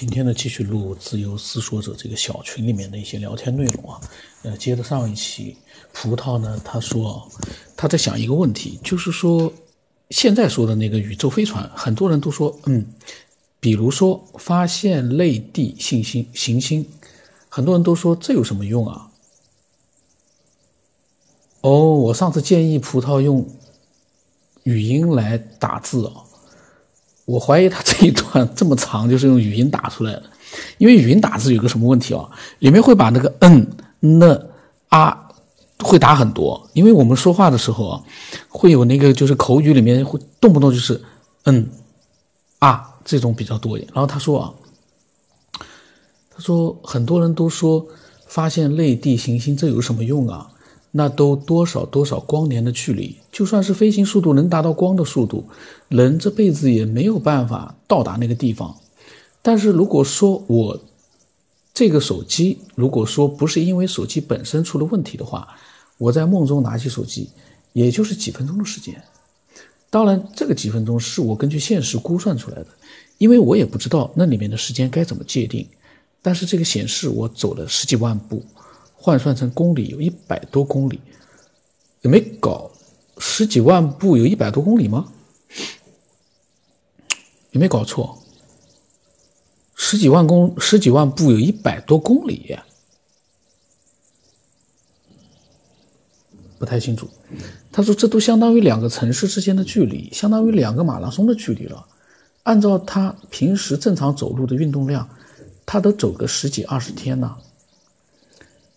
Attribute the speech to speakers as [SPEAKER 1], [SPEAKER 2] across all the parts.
[SPEAKER 1] 今天呢，继续录自由思说者这个小群里面的一些聊天内容啊。呃，接着上一期，葡萄呢，他说他在想一个问题，就是说现在说的那个宇宙飞船，很多人都说，嗯，比如说发现类地行星行星，很多人都说这有什么用啊？哦，我上次建议葡萄用语音来打字啊。我怀疑他这一段这么长就是用语音打出来的，因为语音打字有个什么问题啊？里面会把那个嗯、呢、啊会打很多，因为我们说话的时候啊，会有那个就是口语里面会动不动就是嗯、啊这种比较多一点。然后他说啊，他说很多人都说发现类地行星这有什么用啊？那都多少多少光年的距离，就算是飞行速度能达到光的速度，人这辈子也没有办法到达那个地方。但是如果说我这个手机，如果说不是因为手机本身出了问题的话，我在梦中拿起手机，也就是几分钟的时间。当然，这个几分钟是我根据现实估算出来的，因为我也不知道那里面的时间该怎么界定。但是这个显示我走了十几万步。换算成公里有一百多公里，有没搞十几万步有一百多公里吗？有没有搞错？十几万公十几万步有一百多公里，不太清楚。他说这都相当于两个城市之间的距离，相当于两个马拉松的距离了。按照他平时正常走路的运动量，他都走个十几二十天呢。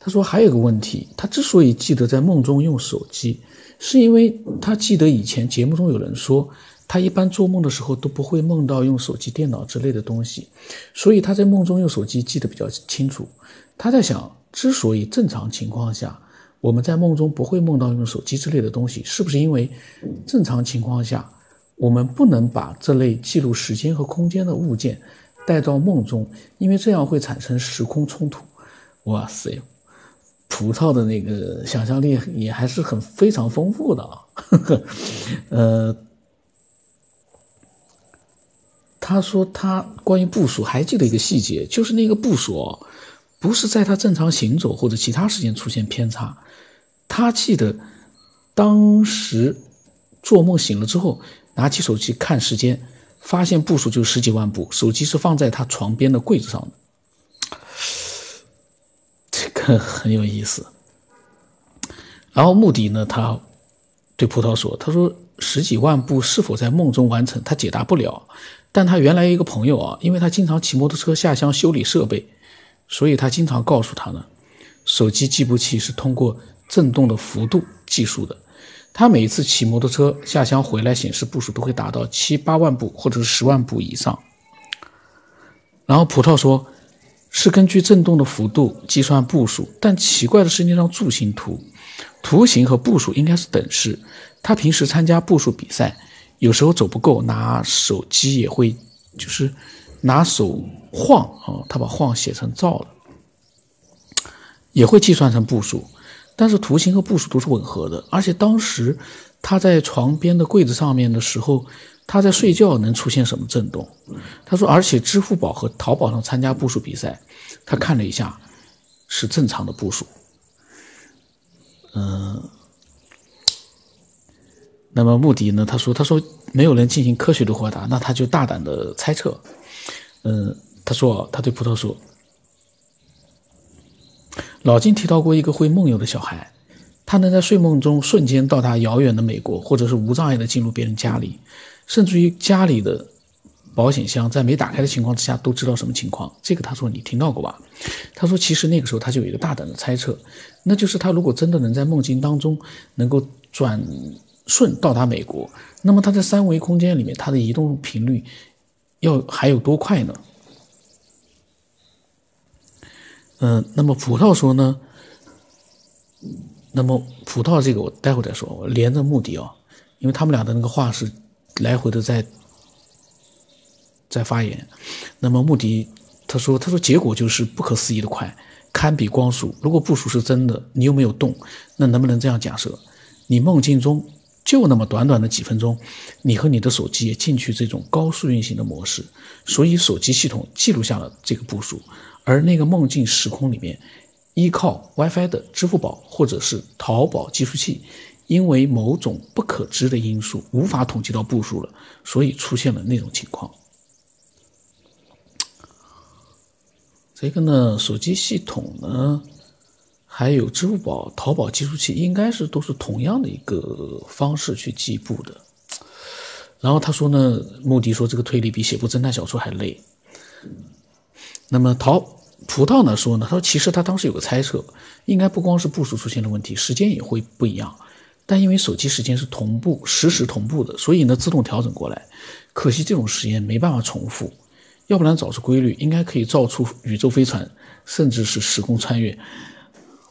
[SPEAKER 1] 他说还有个问题，他之所以记得在梦中用手机，是因为他记得以前节目中有人说，他一般做梦的时候都不会梦到用手机、电脑之类的东西，所以他在梦中用手机记得比较清楚。他在想，之所以正常情况下我们在梦中不会梦到用手机之类的东西，是不是因为正常情况下我们不能把这类记录时间和空间的物件带到梦中，因为这样会产生时空冲突？哇塞！葡萄的那个想象力也还是很非常丰富的啊，呃，他说他关于部署还记得一个细节，就是那个部署不是在他正常行走或者其他时间出现偏差，他记得当时做梦醒了之后，拿起手机看时间，发现步数就十几万步，手机是放在他床边的柜子上的。很有意思。然后穆迪呢，他对葡萄说：“他说十几万步是否在梦中完成，他解答不了。但他原来一个朋友啊，因为他经常骑摩托车下乡修理设备，所以他经常告诉他呢，手机计步器是通过震动的幅度计数的。他每一次骑摩托车下乡回来，显示步数都会达到七八万步或者是十万步以上。”然后葡萄说。是根据振动的幅度计算步数，但奇怪的是那张柱形图，图形和步数应该是等式。他平时参加步数比赛，有时候走不够，拿手机也会，就是拿手晃啊，他把晃写成照了，也会计算成步数。但是图形和步数都是吻合的，而且当时他在床边的柜子上面的时候。他在睡觉能出现什么震动？他说，而且支付宝和淘宝上参加步数比赛，他看了一下，是正常的步数。嗯，那么穆迪呢？他说，他说没有人进行科学的回答，那他就大胆的猜测。嗯，他说，他对葡萄说，老金提到过一个会梦游的小孩，他能在睡梦中瞬间到达遥远的美国，或者是无障碍的进入别人家里。甚至于家里的保险箱在没打开的情况之下都知道什么情况，这个他说你听到过吧？他说其实那个时候他就有一个大胆的猜测，那就是他如果真的能在梦境当中能够转瞬到达美国，那么他在三维空间里面他的移动频率要还有多快呢？嗯，那么葡萄说呢？那么葡萄这个我待会再说，我连着目的啊，因为他们俩的那个话是。来回的在在发言，那么穆迪他说他说结果就是不可思议的快，堪比光速。如果步数是真的，你又没有动，那能不能这样假设？你梦境中就那么短短的几分钟，你和你的手机也进去这种高速运行的模式，所以手机系统记录下了这个步数，而那个梦境时空里面，依靠 WiFi 的支付宝或者是淘宝计数器，因为某种不可知的因素无法统计到步数了，所以出现了那种情况。这个呢，手机系统呢？还有支付宝、淘宝计数器，应该是都是同样的一个方式去计步的。然后他说呢，穆迪说这个推理比写部侦探小说还累。那么淘葡萄呢说呢，他说其实他当时有个猜测，应该不光是步数出现了问题，时间也会不一样。但因为手机时间是同步实时同步的，所以呢自动调整过来。可惜这种实验没办法重复，要不然找出规律，应该可以造出宇宙飞船，甚至是时空穿越。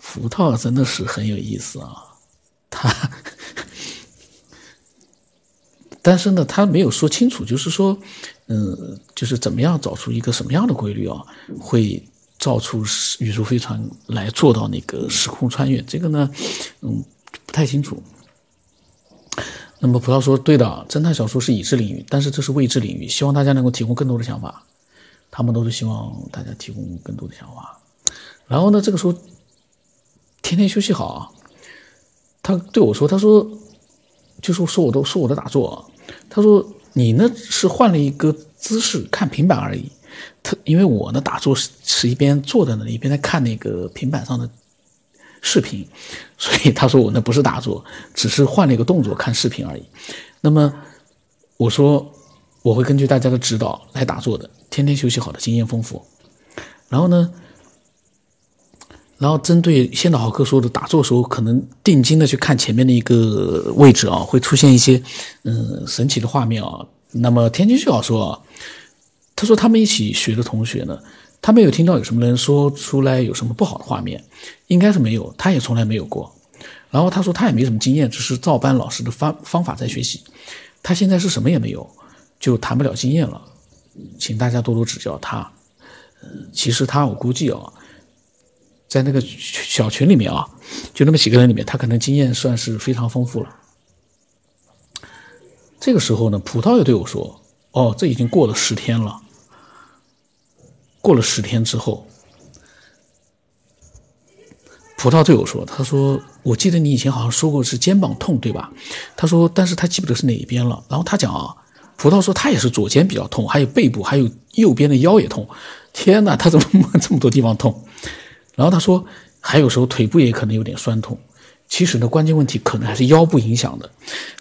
[SPEAKER 1] 葡萄真的是很有意思啊，他，但是呢，他没有说清楚，就是说，嗯，就是怎么样找出一个什么样的规律啊，会造出宇宙飞船来做到那个时空穿越，这个呢，嗯，不太清楚。那么葡萄说：“对的，侦探小说是已知领域，但是这是未知领域，希望大家能够提供更多的想法。他们都是希望大家提供更多的想法。然后呢，这个时候。”天天休息好啊！他对我说：“他说，就是说我都说我的打坐。他说你呢是换了一个姿势看平板而已。他因为我呢打坐是是一边坐在那里一边在看那个平板上的视频，所以他说我那不是打坐，只是换了一个动作看视频而已。那么我说我会根据大家的指导来打坐的。天天休息好的经验丰富，然后呢？”然后针对先导豪客说的打坐时候，可能定睛的去看前面的一个位置啊，会出现一些嗯神奇的画面啊。那么天津旭老说啊，他说他们一起学的同学呢，他没有听到有什么人说出来有什么不好的画面，应该是没有，他也从来没有过。然后他说他也没什么经验，只是照搬老师的方方法在学习。他现在是什么也没有，就谈不了经验了，请大家多多指教他。嗯其实他我估计啊。在那个小群里面啊，就那么几个人里面，他可能经验算是非常丰富了。这个时候呢，葡萄又对我说：“哦，这已经过了十天了。过了十天之后，葡萄对我说：‘他说，我记得你以前好像说过是肩膀痛，对吧？’他说，但是他记不得是哪一边了。然后他讲啊，葡萄说他也是左肩比较痛，还有背部，还有右边的腰也痛。天哪，他怎么 这么多地方痛？”然后他说，还有时候腿部也可能有点酸痛。其实呢，关键问题可能还是腰部影响的。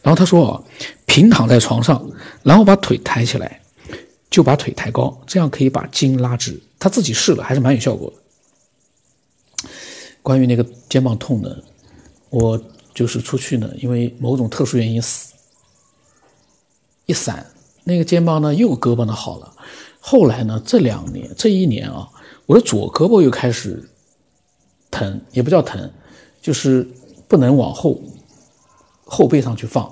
[SPEAKER 1] 然后他说啊，平躺在床上，然后把腿抬起来，就把腿抬高，这样可以把筋拉直。他自己试了，还是蛮有效果的。关于那个肩膀痛呢，我就是出去呢，因为某种特殊原因死，一闪，那个肩膀呢又胳膊呢好了。后来呢，这两年，这一年啊，我的左胳膊又开始。疼也不叫疼，就是不能往后后背上去放，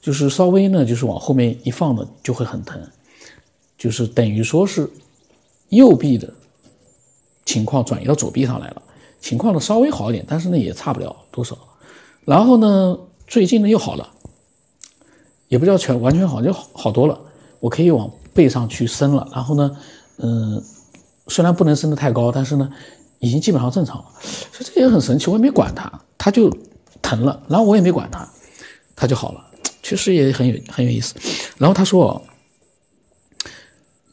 [SPEAKER 1] 就是稍微呢，就是往后面一放呢，就会很疼，就是等于说是右臂的情况转移到左臂上来了，情况呢稍微好一点，但是呢也差不了多少。然后呢，最近呢又好了，也不叫全完全好，就好好多了。我可以往背上去伸了，然后呢，嗯，虽然不能伸得太高，但是呢。已经基本上正常了，所以这也很神奇。我也没管他，他就疼了，然后我也没管他，他就好了，确实也很有很有意思。然后他说：“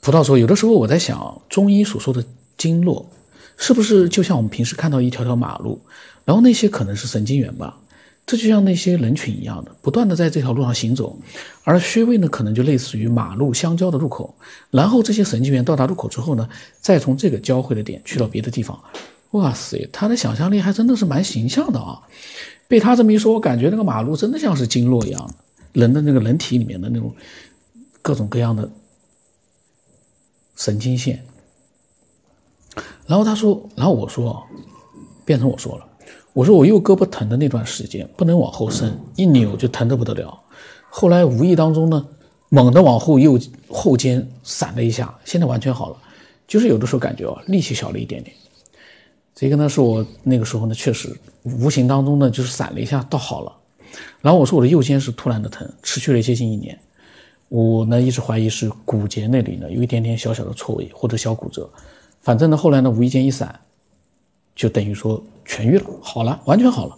[SPEAKER 1] 葡萄说，有的时候我在想，中医所说的经络，是不是就像我们平时看到一条条马路，然后那些可能是神经元吧？”这就像那些人群一样的，不断的在这条路上行走，而穴位呢，可能就类似于马路相交的路口。然后这些神经元到达路口之后呢，再从这个交汇的点去到别的地方。哇塞，他的想象力还真的是蛮形象的啊！被他这么一说，我感觉那个马路真的像是经络一样，人的那个人体里面的那种各种各样的神经线。然后他说，然后我说，变成我说了。我说我右胳膊疼的那段时间不能往后伸，一扭就疼得不得了。后来无意当中呢，猛地往后右后肩闪了一下，现在完全好了。就是有的时候感觉啊，力气小了一点点。这个呢是我那个时候呢确实无形当中呢就是闪了一下，倒好了。然后我说我的右肩是突然的疼，持续了接近一年。我呢一直怀疑是骨节那里呢有一点点小小的错位或者小骨折，反正呢后来呢无意间一闪，就等于说痊愈了，好了，完全好了，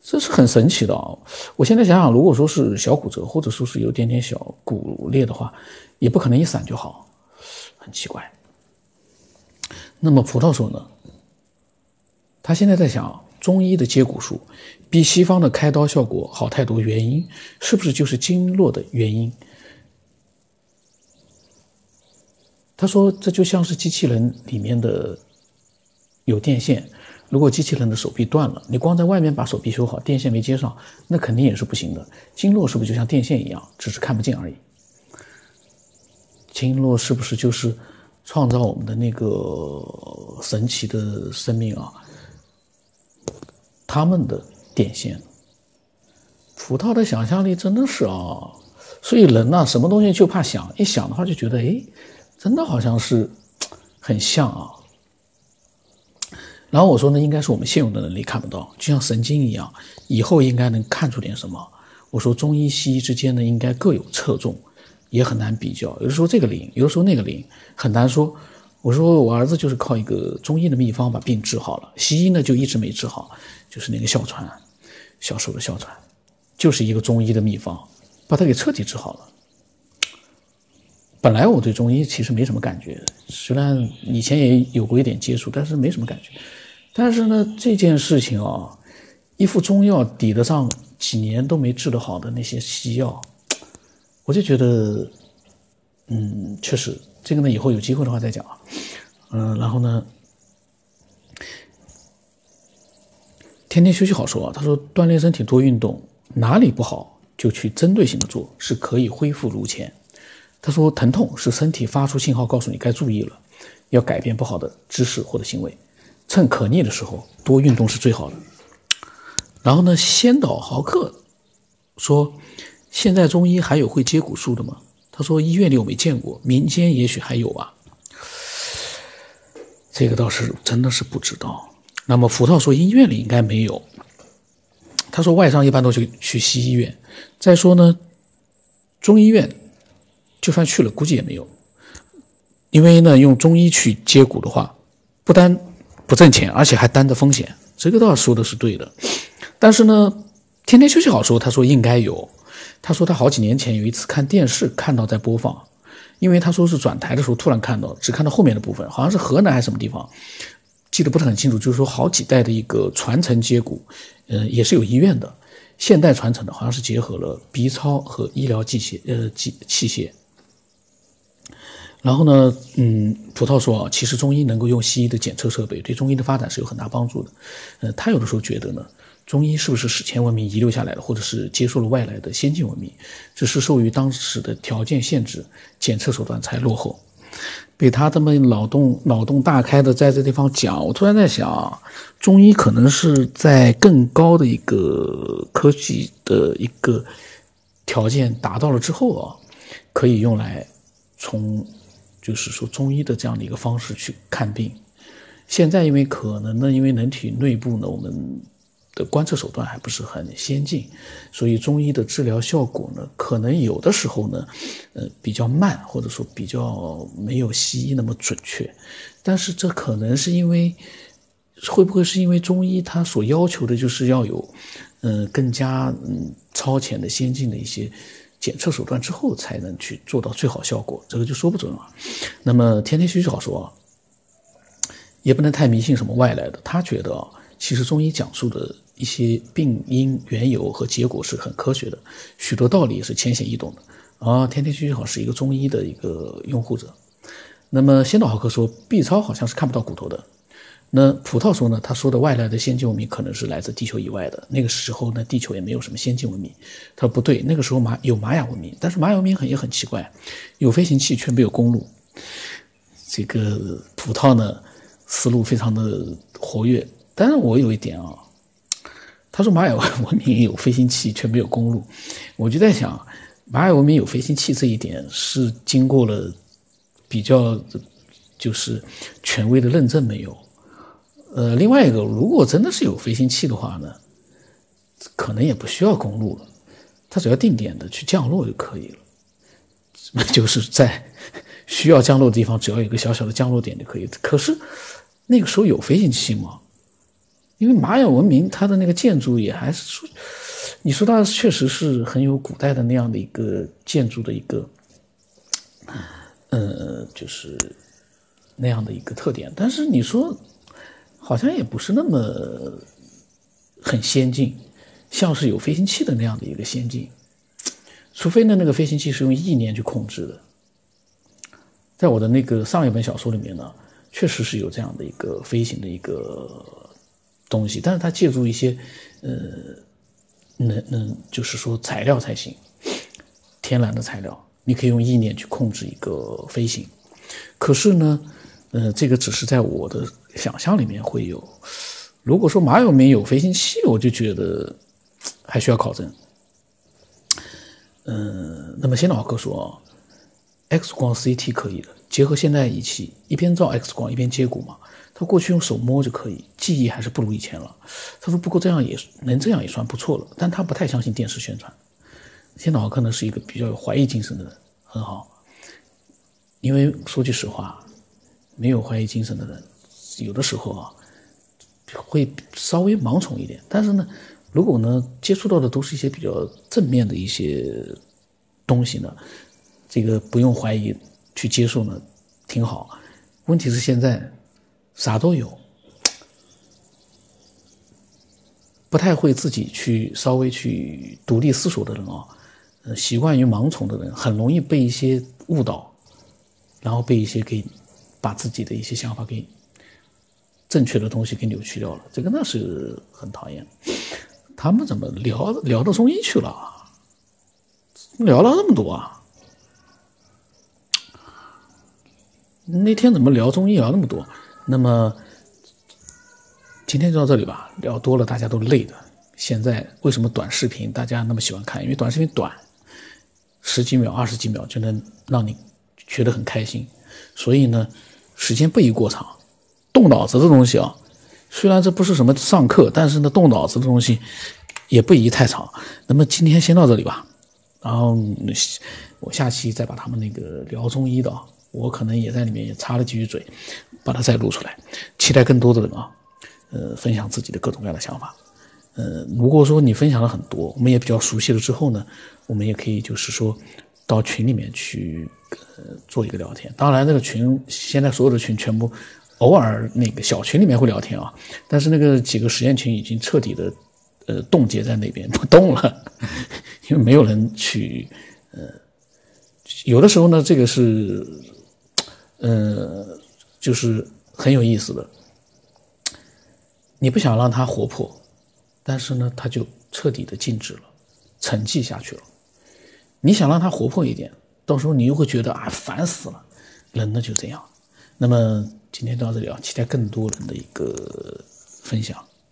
[SPEAKER 1] 这是很神奇的啊！我现在想想，如果说是小骨折或者说是有点点小骨裂的话，也不可能一闪就好，很奇怪。那么葡萄说呢，他现在在想中医的接骨术比西方的开刀效果好太多，原因是不是就是经络的原因？他说：“这就像是机器人里面的有电线，如果机器人的手臂断了，你光在外面把手臂修好，电线没接上，那肯定也是不行的。经络是不是就像电线一样，只是看不见而已？经络是不是就是创造我们的那个神奇的生命啊？他们的电线？葡萄的想象力真的是啊！所以人呢，什么东西就怕想，一想的话就觉得哎。”真的好像是很像啊，然后我说呢，应该是我们现有的能力看不到，就像神经一样，以后应该能看出点什么。我说中医西医之间呢，应该各有侧重，也很难比较。有的时候这个灵，有的时候那个灵，很难说。我说我儿子就是靠一个中医的秘方把病治好了，西医呢就一直没治好，就是那个哮喘，小时候的哮喘，就是一个中医的秘方把他给彻底治好了。本来我对中医其实没什么感觉，虽然以前也有过一点接触，但是没什么感觉。但是呢，这件事情啊，一副中药抵得上几年都没治得好的那些西药，我就觉得，嗯，确实这个呢，以后有机会的话再讲啊。嗯，然后呢，天天休息好说啊。他说锻炼身体多运动，哪里不好就去针对性的做，是可以恢复如前。他说：“疼痛是身体发出信号，告诉你该注意了，要改变不好的姿势或者行为。趁可逆的时候多运动是最好的。”然后呢，先导豪克说：“现在中医还有会接骨术的吗？”他说：“医院里我没见过，民间也许还有啊。”这个倒是真的是不知道。那么葡萄说：“医院里应该没有。”他说：“外伤一般都去去西医院。再说呢，中医院。”就算去了，估计也没有，因为呢，用中医去接骨的话，不单不挣钱，而且还担着风险。这个倒是说的是对的。但是呢，天天休息好说，他说应该有。他说他好几年前有一次看电视看到在播放，因为他说是转台的时候突然看到，只看到后面的部分，好像是河南还是什么地方，记得不是很清楚。就是说好几代的一个传承接骨，呃，也是有医院的，现代传承的，好像是结合了 B 超和医疗器械，呃，器器械。然后呢，嗯，葡萄说啊，其实中医能够用西医的检测设备，对中医的发展是有很大帮助的。呃，他有的时候觉得呢，中医是不是史前文明遗留下来的，或者是接受了外来的先进文明，只是受于当时的条件限制，检测手段才落后。被他这么脑洞脑洞大开的在这地方讲，我突然在想，中医可能是在更高的一个科技的一个条件达到了之后啊，可以用来从。就是说中医的这样的一个方式去看病，现在因为可能呢，因为人体内部呢，我们的观测手段还不是很先进，所以中医的治疗效果呢，可能有的时候呢，呃，比较慢，或者说比较没有西医那么准确。但是这可能是因为，会不会是因为中医它所要求的就是要有，嗯，更加嗯超前的先进的一些。检测手段之后才能去做到最好效果，这个就说不准了。那么天天休息好说，也不能太迷信什么外来的。他觉得啊，其实中医讲述的一些病因缘由和结果是很科学的，许多道理也是浅显易懂的。啊，天天休息好是一个中医的一个拥护者。那么先导豪克说，B 超好像是看不到骨头的。那葡萄说呢？他说的外来的先进文明可能是来自地球以外的。那个时候呢，地球也没有什么先进文明。他说不对，那个时候玛有玛雅文明，但是玛雅文明很也很奇怪，有飞行器却没有公路。这个葡萄呢，思路非常的活跃。但是我有一点啊，他说玛雅文明有飞行器却没有公路，我就在想，玛雅文明有飞行器这一点是经过了比较就是权威的认证没有？呃，另外一个，如果真的是有飞行器的话呢，可能也不需要公路了，它只要定点的去降落就可以了。就是在需要降落的地方，只要有个小小的降落点就可以。可是那个时候有飞行器吗？因为玛雅文明它的那个建筑也还是说，你说它确实是很有古代的那样的一个建筑的一个，呃，就是那样的一个特点。但是你说好像也不是那么很先进，像是有飞行器的那样的一个先进。除非呢，那个飞行器是用意念去控制的。在我的那个上一本小说里面呢，确实是有这样的一个飞行的一个东西，但是它借助一些呃，能能就是说材料才行，天然的材料，你可以用意念去控制一个飞行。可是呢，呃，这个只是在我的想象里面会有。如果说马有明有飞行器，我就觉得还需要考证。嗯，那么先老哥说，X 光 CT 可以的，结合现代仪器，一边照 X 光一边接骨嘛。他过去用手摸就可以，记忆还是不如以前了。他说不过这样也能这样也算不错了，但他不太相信电视宣传。先老哥呢是一个比较有怀疑精神的人，很好。因为说句实话，没有怀疑精神的人，有的时候啊会稍微盲从一点，但是呢。如果呢，接触到的都是一些比较正面的一些东西呢，这个不用怀疑去接受呢，挺好。问题是现在啥都有，不太会自己去稍微去独立思索的人啊，习惯于盲从的人，很容易被一些误导，然后被一些给把自己的一些想法给正确的东西给扭曲掉了，这个那是很讨厌。他们怎么聊聊到中医去了？聊了那么多啊！那天怎么聊中医聊那么多？那么今天就到这里吧。聊多了大家都累的。现在为什么短视频大家那么喜欢看？因为短视频短，十几秒、二十几秒就能让你觉得很开心。所以呢，时间不宜过长。动脑子的东西啊。虽然这不是什么上课，但是呢，动脑子的东西也不宜太长。那么今天先到这里吧，然后我下期再把他们那个聊中医的啊，我可能也在里面也插了几句嘴，把它再录出来。期待更多的人啊，呃，分享自己的各种各样的想法。呃，如果说你分享了很多，我们也比较熟悉了之后呢，我们也可以就是说到群里面去呃做一个聊天。当然，这个群现在所有的群全部。偶尔那个小群里面会聊天啊，但是那个几个实验群已经彻底的呃冻结在那边不动了，因为没有人去呃，有的时候呢，这个是呃就是很有意思的，你不想让它活泼，但是呢，它就彻底的静止了，沉寂下去了。你想让它活泼一点，到时候你又会觉得啊烦死了，人呢就这样，那么。今天到这里啊，期待更多人的一个分享。